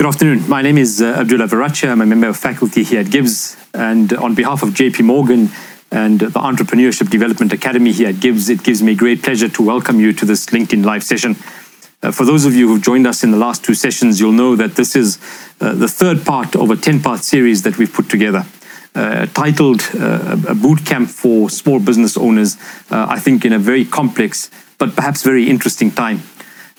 Good afternoon. My name is uh, Abdullah Verachia. I'm a member of faculty here at GIBS. And on behalf of JP Morgan and the Entrepreneurship Development Academy here at GIBS, it gives me great pleasure to welcome you to this LinkedIn Live session. Uh, for those of you who've joined us in the last two sessions, you'll know that this is uh, the third part of a 10 part series that we've put together. Uh, titled uh, A Boot Camp for Small Business Owners, uh, I think in a very complex but perhaps very interesting time.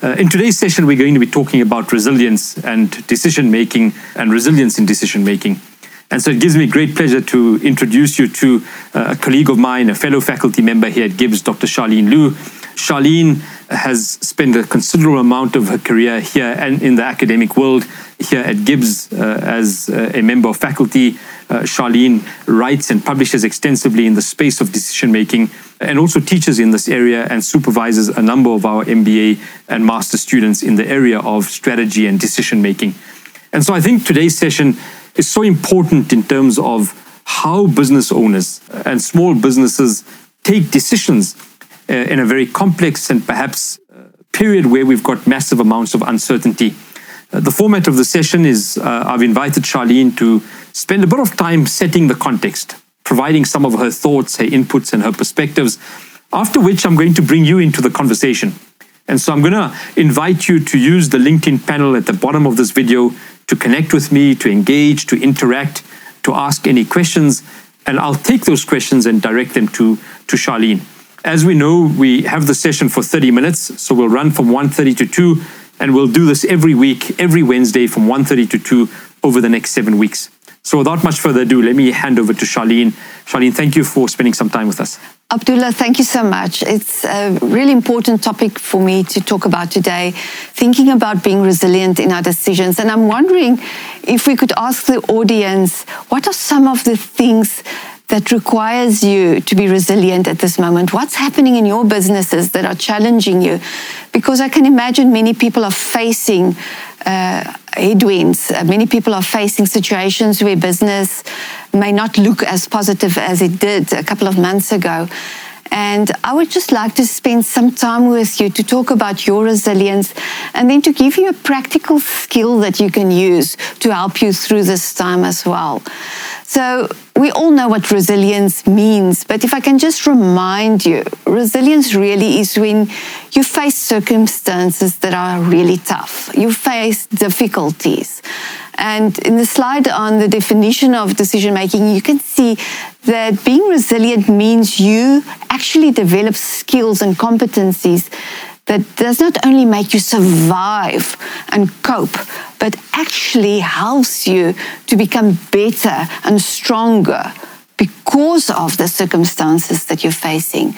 Uh, in today's session, we're going to be talking about resilience and decision making and resilience in decision making. And so it gives me great pleasure to introduce you to uh, a colleague of mine, a fellow faculty member here at GIBS, Dr. Charlene Lew. Charlene has spent a considerable amount of her career here and in the academic world here at GIBS uh, as uh, a member of faculty. Uh, Charlene writes and publishes extensively in the space of decision making and also teaches in this area and supervises a number of our MBA and master students in the area of strategy and decision making. And so I think today's session is so important in terms of how business owners and small businesses take decisions in a very complex and perhaps uh, period where we've got massive amounts of uncertainty. Uh, the format of the session is uh, I've invited Charlene to spend a bit of time setting the context, providing some of her thoughts, her inputs, and her perspectives. After which, I'm going to bring you into the conversation. And so I'm going to invite you to use the LinkedIn panel at the bottom of this video to connect with me, to engage, to interact, to ask any questions. And I'll take those questions and direct them to, to Charlene. As we know, we have the session for 30 minutes, so we'll run from 1.30 to 2, and we'll do this every week, every Wednesday from 1.30 to 2 over the next seven weeks. So without much further ado, let me hand over to Charlene. Charlene, thank you for spending some time with us. Abdullah, thank you so much. It's a really important topic for me to talk about today, thinking about being resilient in our decisions. And I'm wondering if we could ask the audience, what are some of the things that requires you to be resilient at this moment? What's happening in your businesses that are challenging you? Because I can imagine many people are facing uh, headwinds. Uh, many people are facing situations where business may not look as positive as it did a couple of months ago. And I would just like to spend some time with you to talk about your resilience and then to give you a practical skill that you can use to help you through this time as well. So, we all know what resilience means, but if I can just remind you, resilience really is when you face circumstances that are really tough, you face difficulties. And in the slide on the definition of decision making, you can see that being resilient means you actually develop skills and competencies that does not only make you survive and cope, but actually helps you to become better and stronger because of the circumstances that you're facing.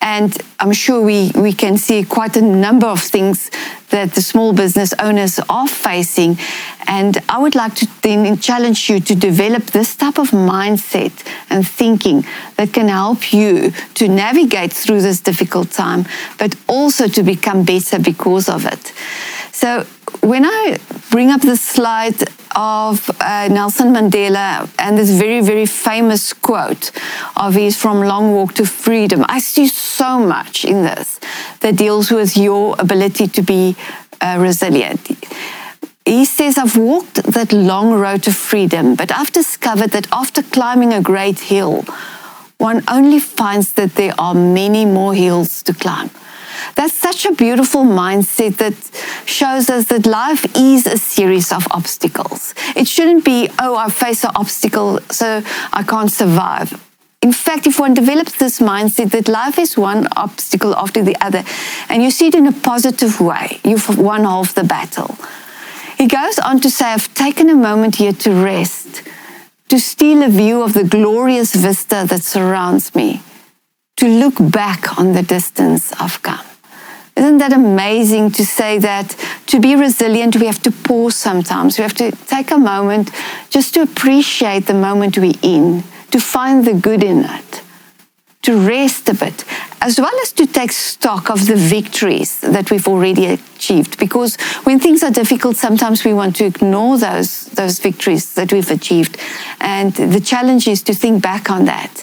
And I'm sure we, we can see quite a number of things that the small business owners are facing. And I would like to then challenge you to develop this type of mindset and thinking that can help you to navigate through this difficult time, but also to become better because of it. So when I bring up the slide of uh, Nelson Mandela and this very, very famous quote of his from Long Walk to Freedom, I see so much in this that deals with your ability to be uh, resilient. He says, I've walked that long road to freedom, but I've discovered that after climbing a great hill, one only finds that there are many more hills to climb. That's such a beautiful mindset that shows us that life is a series of obstacles. It shouldn't be, oh, I face an obstacle, so I can't survive. In fact, if one develops this mindset that life is one obstacle after the other, and you see it in a positive way, you've won half the battle. He goes on to say, I've taken a moment here to rest, to steal a view of the glorious vista that surrounds me to look back on the distance I've come. Isn't that amazing to say that to be resilient, we have to pause sometimes. We have to take a moment just to appreciate the moment we're in, to find the good in it, to rest a bit, as well as to take stock of the victories that we've already achieved. Because when things are difficult, sometimes we want to ignore those, those victories that we've achieved. And the challenge is to think back on that.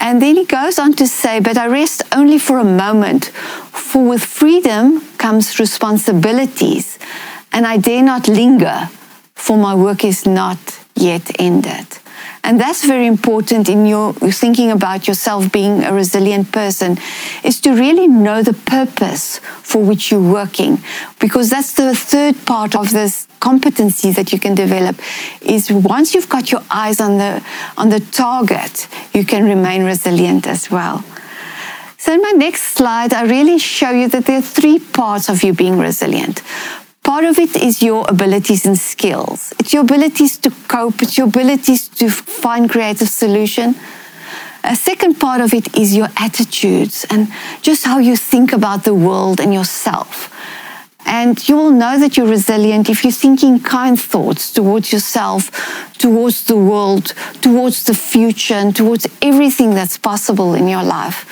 And then he goes on to say, But I rest only for a moment, for with freedom comes responsibilities, and I dare not linger for my work is not yet ended. And that's very important in your thinking about yourself being a resilient person, is to really know the purpose for which you're working. Because that's the third part of this competency that you can develop is once you've got your eyes on the on the target, you can remain resilient as well. So in my next slide, I really show you that there are three parts of you being resilient. Part of it is your abilities and skills. It's your abilities to cope, it's your abilities to find creative solution. A second part of it is your attitudes and just how you think about the world and yourself. And you will know that you're resilient if you're thinking kind thoughts towards yourself, towards the world, towards the future, and towards everything that's possible in your life.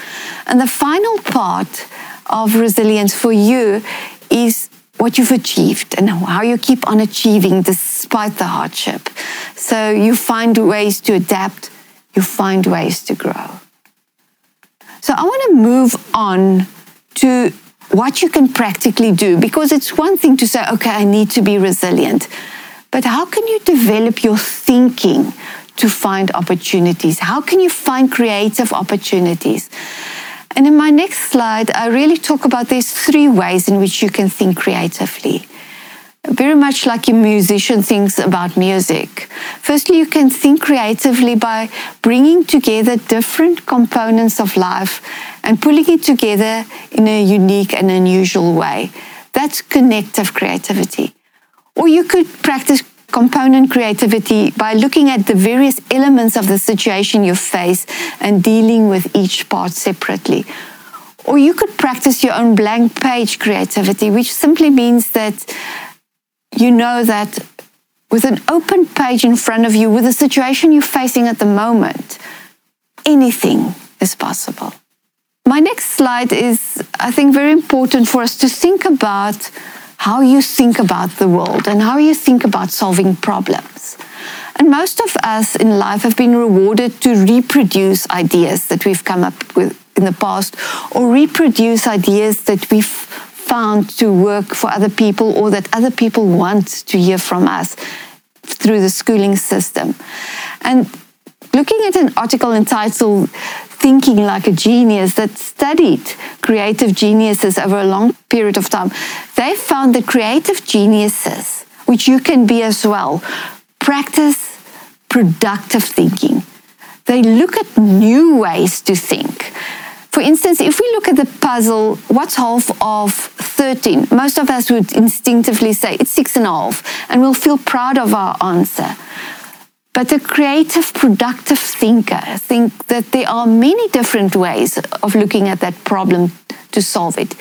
And the final part of resilience for you is what you've achieved and how you keep on achieving despite the hardship. So you find ways to adapt, you find ways to grow. So I want to move on to what you can practically do because it's one thing to say, okay, I need to be resilient, but how can you develop your thinking to find opportunities? How can you find creative opportunities? And in my next slide, I really talk about these three ways in which you can think creatively. Very much like a musician thinks about music. Firstly, you can think creatively by bringing together different components of life and pulling it together in a unique and unusual way. That's connective creativity. Or you could practice component creativity by looking at the various elements of the situation you face and dealing with each part separately. Or you could practice your own blank page creativity, which simply means that you know that with an open page in front of you, with the situation you're facing at the moment, anything is possible. My next slide is, I think, very important for us to think about how you think about the world and how you think about solving problems. And most of us in life have been rewarded to reproduce ideas that we've come up with in the past or reproduce ideas that we've found to work for other people or that other people want to hear from us through the schooling system. And looking at an article entitled Thinking Like a Genius that studied creative geniuses over a long period of time, they found that creative geniuses, which you can be as well, practice productive thinking. They look at new ways to think. For instance, if we look at the puzzle, what's half of 13? Most of us would instinctively say it's six and a half, and we'll feel proud of our answer. But a creative, productive thinker think that there are many different ways of looking at that problem to solve it.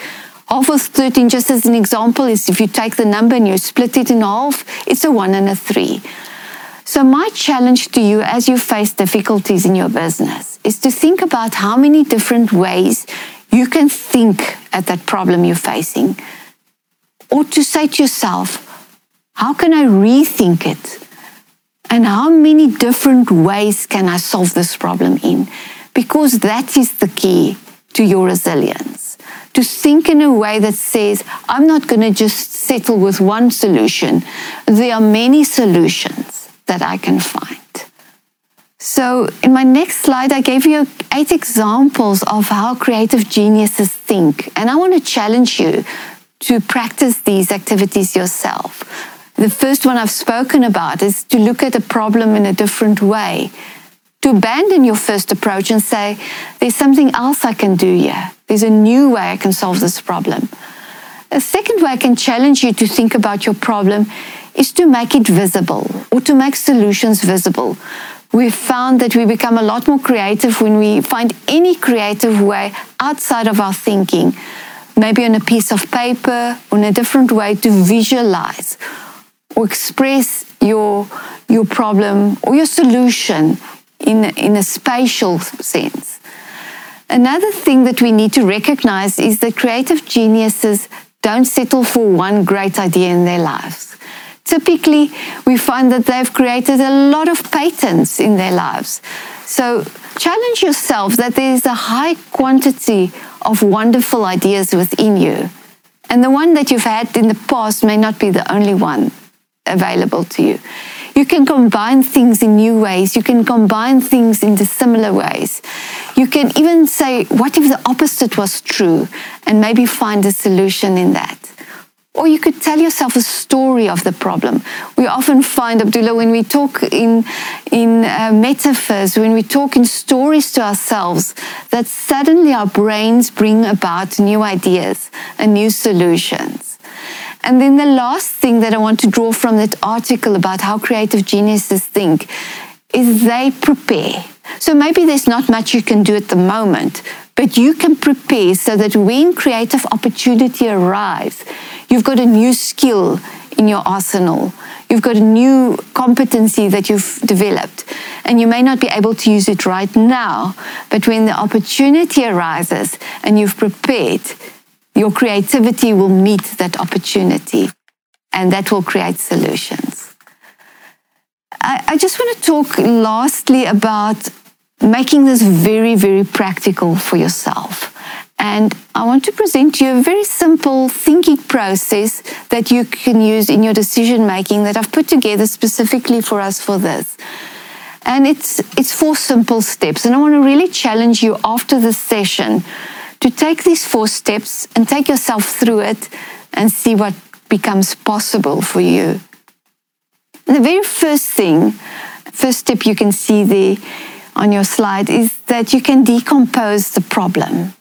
Half of 13, just as an example, is if you take the number and you split it in half, it's a one and a three. So, my challenge to you as you face difficulties in your business is to think about how many different ways you can think at that problem you're facing. Or to say to yourself, how can I rethink it and how many different ways can I solve this problem in? Because that is the key to your resilience. To think in a way that says, I'm not going to just settle with one solution. There are many solutions that I can find. So, in my next slide, I gave you eight examples of how creative geniuses think. And I want to challenge you to practice these activities yourself. The first one I've spoken about is to look at a problem in a different way, to abandon your first approach and say, there's something else I can do here. There's a new way I can solve this problem. A second way I can challenge you to think about your problem is to make it visible or to make solutions visible. We've found that we become a lot more creative when we find any creative way outside of our thinking, maybe on a piece of paper or in a different way to visualize or express your, your problem or your solution in, in a spatial sense. Another thing that we need to recognize is that creative geniuses don't settle for one great idea in their lives. Typically, we find that they've created a lot of patents in their lives. So challenge yourself that there is a high quantity of wonderful ideas within you. And the one that you've had in the past may not be the only one available to you. You can combine things in new ways. You can combine things in similar ways. You can even say, what if the opposite was true? And maybe find a solution in that. Or you could tell yourself a story of the problem. We often find, Abdullah, when we talk in, in uh, metaphors, when we talk in stories to ourselves, that suddenly our brains bring about new ideas and new solutions. And then the last thing that I want to draw from that article about how creative geniuses think is they prepare. So maybe there's not much you can do at the moment, but you can prepare so that when creative opportunity arrives, you've got a new skill in your arsenal. You've got a new competency that you've developed, and you may not be able to use it right now, but when the opportunity arises and you've prepared, your creativity will meet that opportunity and that will create solutions. I, I just want to talk lastly about making this very, very practical for yourself. And I want to present you a very simple thinking process that you can use in your decision making that I've put together specifically for us for this. And it's, it's four simple steps. And I want to really challenge you after this session to take these four steps and take yourself through it and see what becomes possible for you. And the very first thing, first step you can see there on your slide is that you can decompose the problem.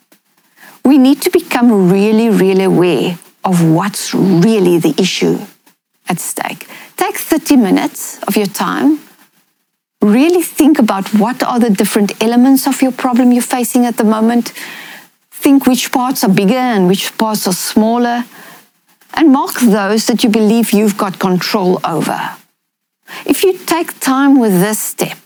We need to become really, really aware of what's really the issue at stake. Take 30 minutes of your time. Really think about what are the different elements of your problem you're facing at the moment think which parts are bigger and which parts are smaller, and mark those that you believe you've got control over. If you take time with this step,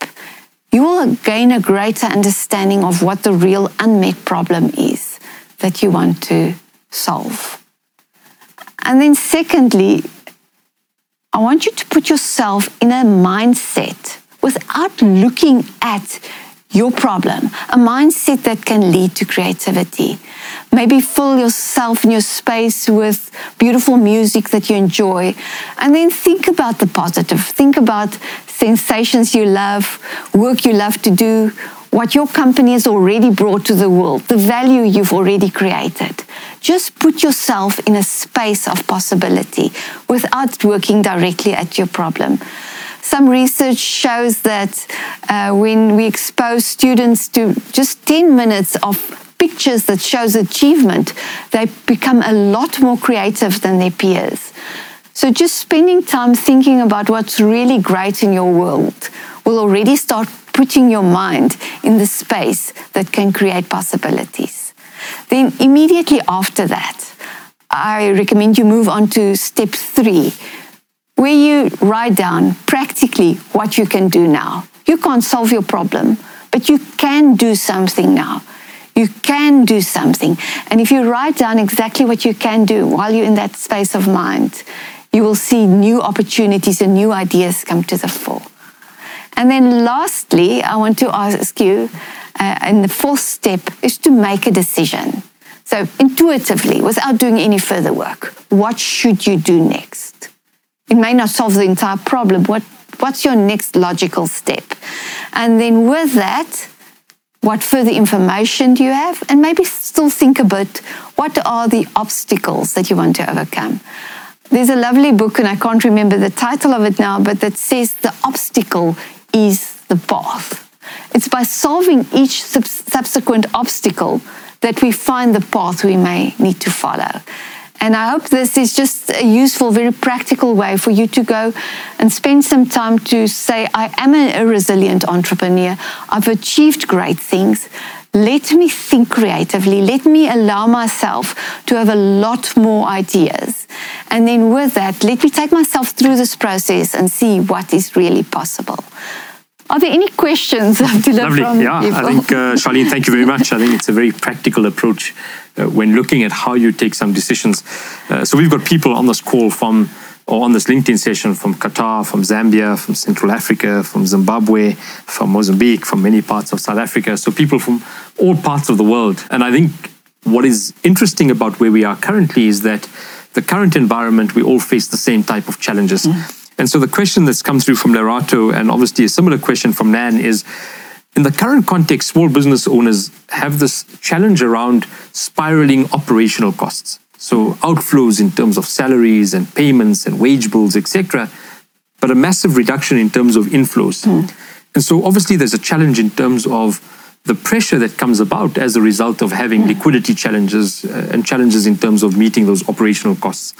you will gain a greater understanding of what the real unmet problem is that you want to solve. And then, secondly, I want you to put yourself in a mindset without looking at your problem, a mindset that can lead to creativity. Maybe fill yourself and your space with beautiful music that you enjoy, and then think about the positive. Think about sensations you love, work you love to do, what your company has already brought to the world, the value you've already created. Just put yourself in a space of possibility without working directly at your problem. Some research shows that uh, when we expose students to just 10 minutes of pictures that shows achievement, they become a lot more creative than their peers. So just spending time thinking about what's really great in your world will already start putting your mind in the space that can create possibilities. Then immediately after that, I recommend you move on to step three, where you write down practically what you can do now. You can't solve your problem, but you can do something now. You can do something. And if you write down exactly what you can do while you're in that space of mind, you will see new opportunities and new ideas come to the fore. And then lastly, I want to ask you, uh, and the fourth step is to make a decision. So intuitively, without doing any further work, what should you do next? It may not solve the entire problem. What, what's your next logical step? And then with that, what further information do you have? And maybe still think a bit what are the obstacles that you want to overcome? There's a lovely book, and I can't remember the title of it now, but that says the obstacle is the path. It's by solving each sub- subsequent obstacle that we find the path we may need to follow. And I hope this is just a useful, very practical way for you to go and spend some time to say, I am a, resilient entrepreneur. I've achieved great things. Let me think creatively. Let me allow myself to have a lot more ideas. And then with that, let me take myself through this process and see what is really possible. Are there any questions, Abdullah? Lovely. yeah, I think, uh, Charlene, thank you very much. I think it's a very practical approach uh, when looking at how you take some decisions. Uh, so we've got people on this call from or on this LinkedIn session from Qatar, from Zambia, from Central Africa, from Zimbabwe, from Mozambique, from many parts of South Africa. So people from all parts of the world. And I think what is interesting about where we are currently is that the current environment, we all face the same type of challenges. Mm. And so the question that's come through from Lerato, and obviously a similar question from Nan, is in the current context, small business owners have this challenge around spiraling operational costs. So outflows in terms of salaries and payments and wage bills, etc., but a massive reduction in terms of inflows. Mm. And so obviously there's a challenge in terms of the pressure that comes about as a result of having mm. liquidity challenges uh, and challenges in terms of meeting those operational costs.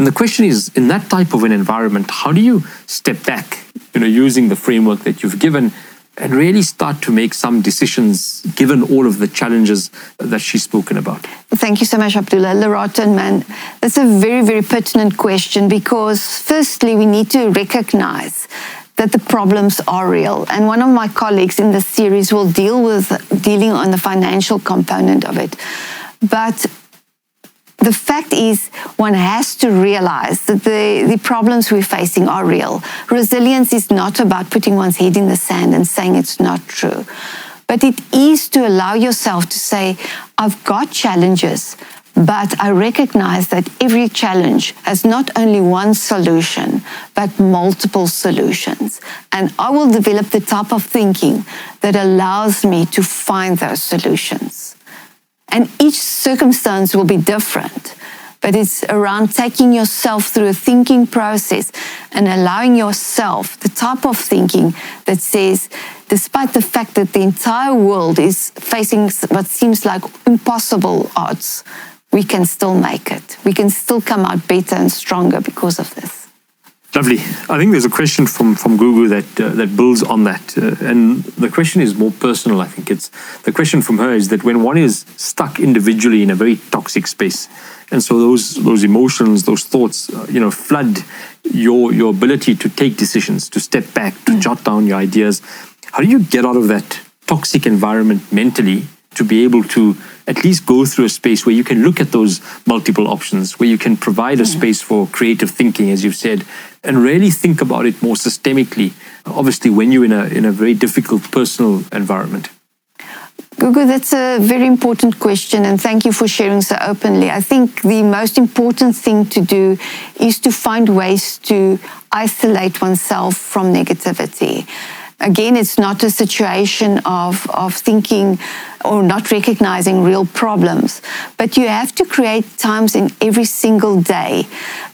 And the question is, in that type of an environment, how do you step back, you know, using the framework that you've given and really start to make some decisions given all of the challenges that she's spoken about? Thank you so much, Abdullah. Lerato, man, that's a very, very pertinent question because firstly, we need to recognize that the problems are real. And one of my colleagues in this series will deal with dealing on the financial component of it. But the fact is, one has to realize that the, the problems we're facing are real. Resilience is not about putting one's head in the sand and saying it's not true, but it is to allow yourself to say, I've got challenges, but I recognize that every challenge has not only one solution, but multiple solutions. And I will develop the type of thinking that allows me to find those solutions. And each circumstance will be different, but it's around taking yourself through a thinking process and allowing yourself the type of thinking that says, despite the fact that the entire world is facing what seems like impossible odds, we can still make it. We can still come out better and stronger because of this. Lovely. I think there's a question from from Gugu that uh, that builds on that, uh, and the question is more personal. I think it's the question from her is that when one is stuck individually in a very toxic space, and so those those emotions, those thoughts, uh, you know, flood your your ability to take decisions, to step back, to mm. jot down your ideas. How do you get out of that toxic environment mentally to be able to at least go through a space where you can look at those multiple options, where you can provide a mm. space for creative thinking, as you've said, and really think about it more systemically. Obviously, when you're in a in a very difficult personal environment. Gugu, that's a very important question, and thank you for sharing so openly. I think the most important thing to do is to find ways to isolate oneself from negativity again, it's not a situation of, of thinking or not recognizing real problems, but you have to create times in every single day,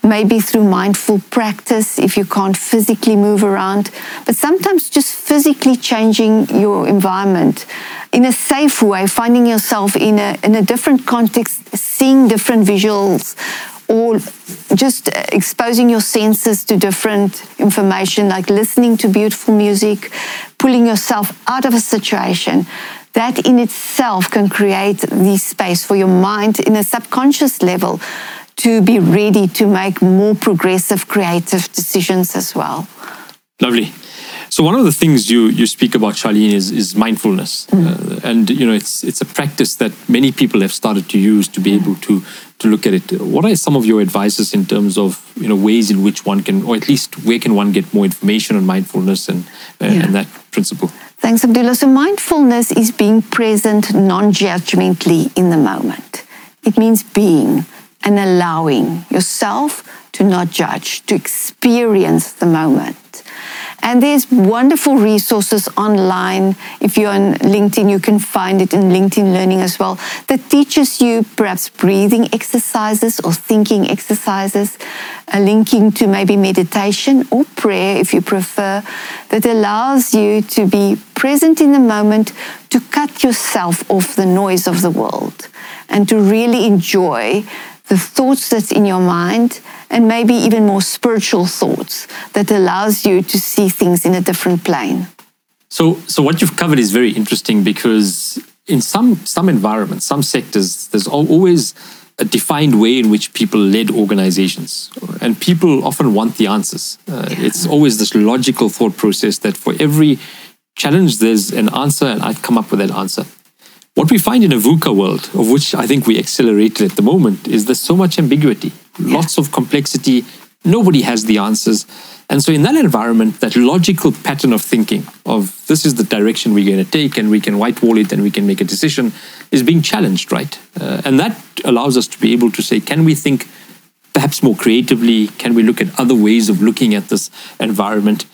maybe through mindful practice if you can't physically move around, but sometimes just physically changing your environment in a safe way, finding yourself in a, in a different context, seeing different visuals or just exposing your senses to different information, like listening to beautiful music, pulling yourself out of a situation, that in itself can create the space for your mind in a subconscious level to be ready to make more progressive, creative decisions as well. Lovely. So one of the things you you speak about, Charlene, is is mindfulness, mm. uh, and you know it's it's a practice that many people have started to use to be able to to look at it. What are some of your advices in terms of you know ways in which one can, or at least where can one get more information on mindfulness and uh, yeah. and that principle? Thanks, Abdullah. So mindfulness is being present non-judgmentally in the moment. It means being and allowing yourself to not judge, to experience the moment. And there's wonderful resources online. If you're on LinkedIn, you can find it in LinkedIn Learning as well that teaches you perhaps breathing exercises or thinking exercises, linking to maybe meditation or prayer if you prefer, that allows you to be present in the moment to cut yourself off the noise of the world and to really enjoy the thoughts that's in your mind and maybe even more spiritual thoughts that allows you to see things in a different plane. So, so what you've covered is very interesting because in some some environments, some sectors, there's always a defined way in which people lead organizations, and people often want the answers. Uh, yeah. It's always this logical thought process that for every challenge, there's an answer, and I'd come up with that answer. What we find in a VUCA world, of which I think we accelerated at the moment, is there's so much ambiguity. Lots of complexity. Nobody has the answers. And so, in that environment, that logical pattern of thinking of this is the direction we're going to take, and we can whitewall it and we can make a decision, is being challenged, right? Uh, and that allows us to be able to say, can we think perhaps more creatively? Can we look at other ways of looking at this environment?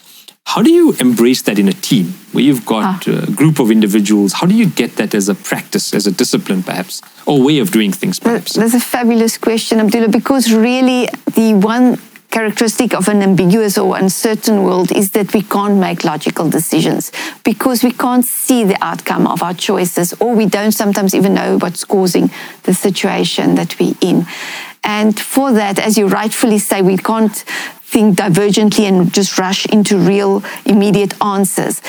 How do you embrace that in a team where you've got ah. a group of individuals? How do you get that as a practice, as a discipline, perhaps, or way of doing things, perhaps? That's a fabulous question, Abdullah, because really the one characteristic of an ambiguous or uncertain world is that we can't make logical decisions because we can't see the outcome of our choices or we don't sometimes even know what's causing the situation that we're in. And for that, as you rightfully say, we can't think divergently and just rush into real immediate answers.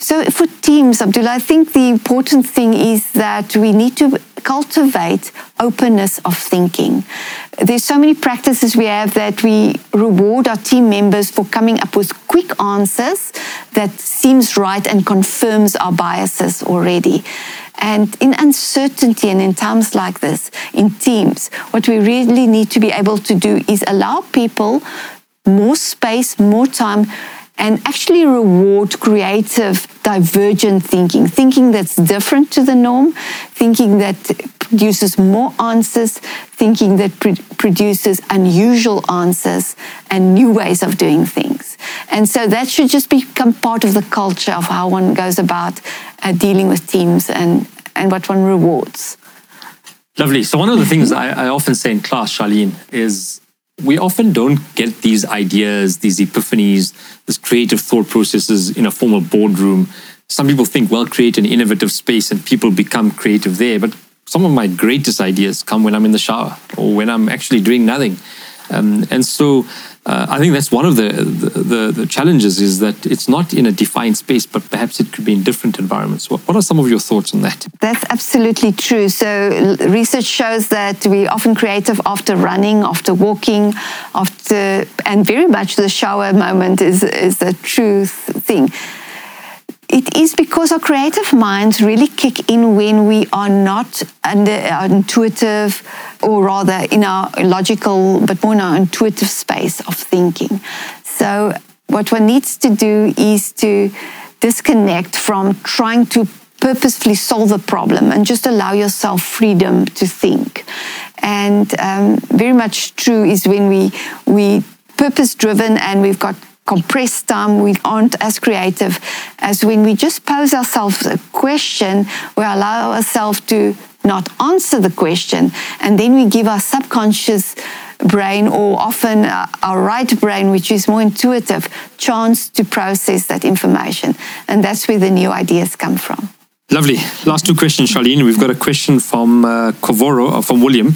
So for teams, Abdullah, I think the important thing is that we need to cultivate openness of thinking. There's so many practices we have that we reward our team members for coming up with quick answers that seems right and confirms our biases already. And in uncertainty and in times like this, in teams, what we really need to be able to do is allow people more space, more time and actually reward creative, divergent thinking, thinking that's different to the norm, thinking that produces more answers, thinking that pr- produces unusual answers and new ways of doing things. And so that should just become part of the culture of how one goes about uh, dealing with teams and, and what one rewards. Lovely. So, one of the things I, I often say in class, Charlene, is we often don't get these ideas, these epiphanies, these creative thought processes in a formal boardroom. Some people think, well, create an innovative space and people become creative there. But some of my greatest ideas come when I'm in the shower or when I'm actually doing nothing. Um, and so uh, I think that's one of the, the, the, challenges is that it's not in a defined space, but perhaps it could be in different environments. What, what are some of your thoughts on that? That's absolutely true. So research shows that we often creative after running, after walking, after, and very much the shower moment is, is the true thing it is because our creative minds really kick in when we are not under our intuitive, or rather in our logical, but more in our intuitive space of thinking. So, what one needs to do is to disconnect from trying to purposefully solve a problem and just allow yourself freedom to think. And um, very much true is when we we purpose driven and we've got compressed time, we aren't as creative as when we just pose ourselves a question, we allow ourselves to not answer the question, and then we give our subconscious brain or often our right brain, which is more intuitive, chance to process that information. And that's where the new ideas come from. Lovely. Last two questions, Charlene. We've got a question from uh, Kovoro, uh, from William.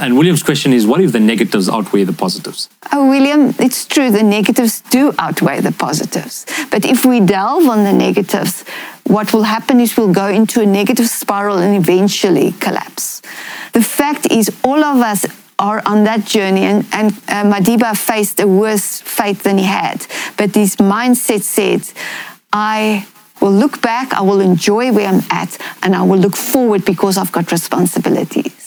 And William's question is what if the negatives outweigh the positives? Oh, William, it's true, the negatives do outweigh the positives. But if we delve on the negatives, what will happen is we'll go into a negative spiral and eventually collapse. The fact is, all of us are on that journey, and, and uh, Madiba faced a worse fate than he had. But his mindset said, I will look back, I will enjoy where I'm at, and I will look forward because I've got responsibilities.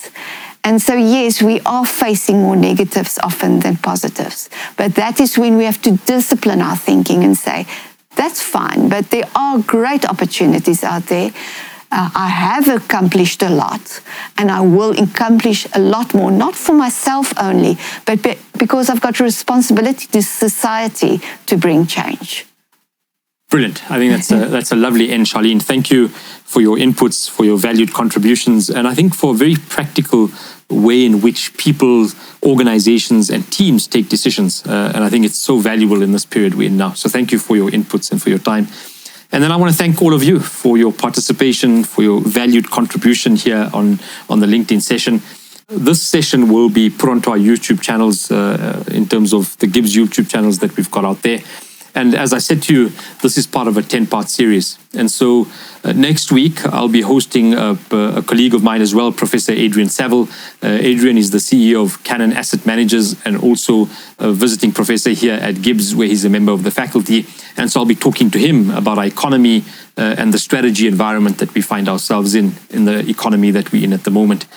And so, yes, we are facing more negatives often than positives. But that is when we have to discipline our thinking and say, that's fine, but there are great opportunities out there. Uh, I have accomplished a lot and I will accomplish a lot more, not for myself only, but be- because I've got a responsibility to society to bring change. Brilliant. I think that's a, that's a lovely end, Charlene. Thank you for your inputs, for your valued contributions, and I think for a very practical way in which people, organizations, and teams take decisions. Uh, and I think it's so valuable in this period we're in now. So thank you for your inputs and for your time. And then I want to thank all of you for your participation, for your valued contribution here on, on the LinkedIn session. This session will be put onto our YouTube channels uh, in terms of the GIBS YouTube channels that we've got out there. And as I said to you, this is part of a 10 part series. And so uh, next week, I'll be hosting a, a, colleague of mine as well, Professor Adrian Saville. Uh, Adrian is the CEO of Cannon Asset Managers and also a visiting professor here at GIBS, where he's a member of the faculty. And so I'll be talking to him about our economy uh, and the strategy environment that we find ourselves in, in the economy that we're in at the moment.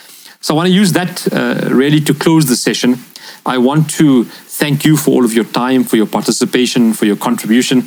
So I want to use that uh, really to close the session. I want to thank you for all of your time, for your participation, for your contribution.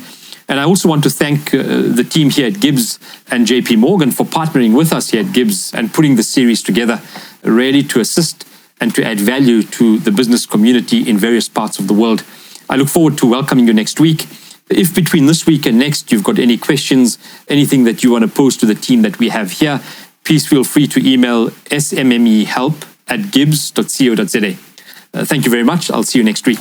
And I also want to thank uh, the team here at GIBS and JP Morgan for partnering with us here at GIBS and putting the series together, really to assist and to add value to the business community in various parts of the world. I look forward to welcoming you next week. If between this week and next you've got any questions, anything that you want to pose to the team that we have here, please feel free to email smmehelp at gibs.co.za. Uh, thank you very much. I'll see you next week.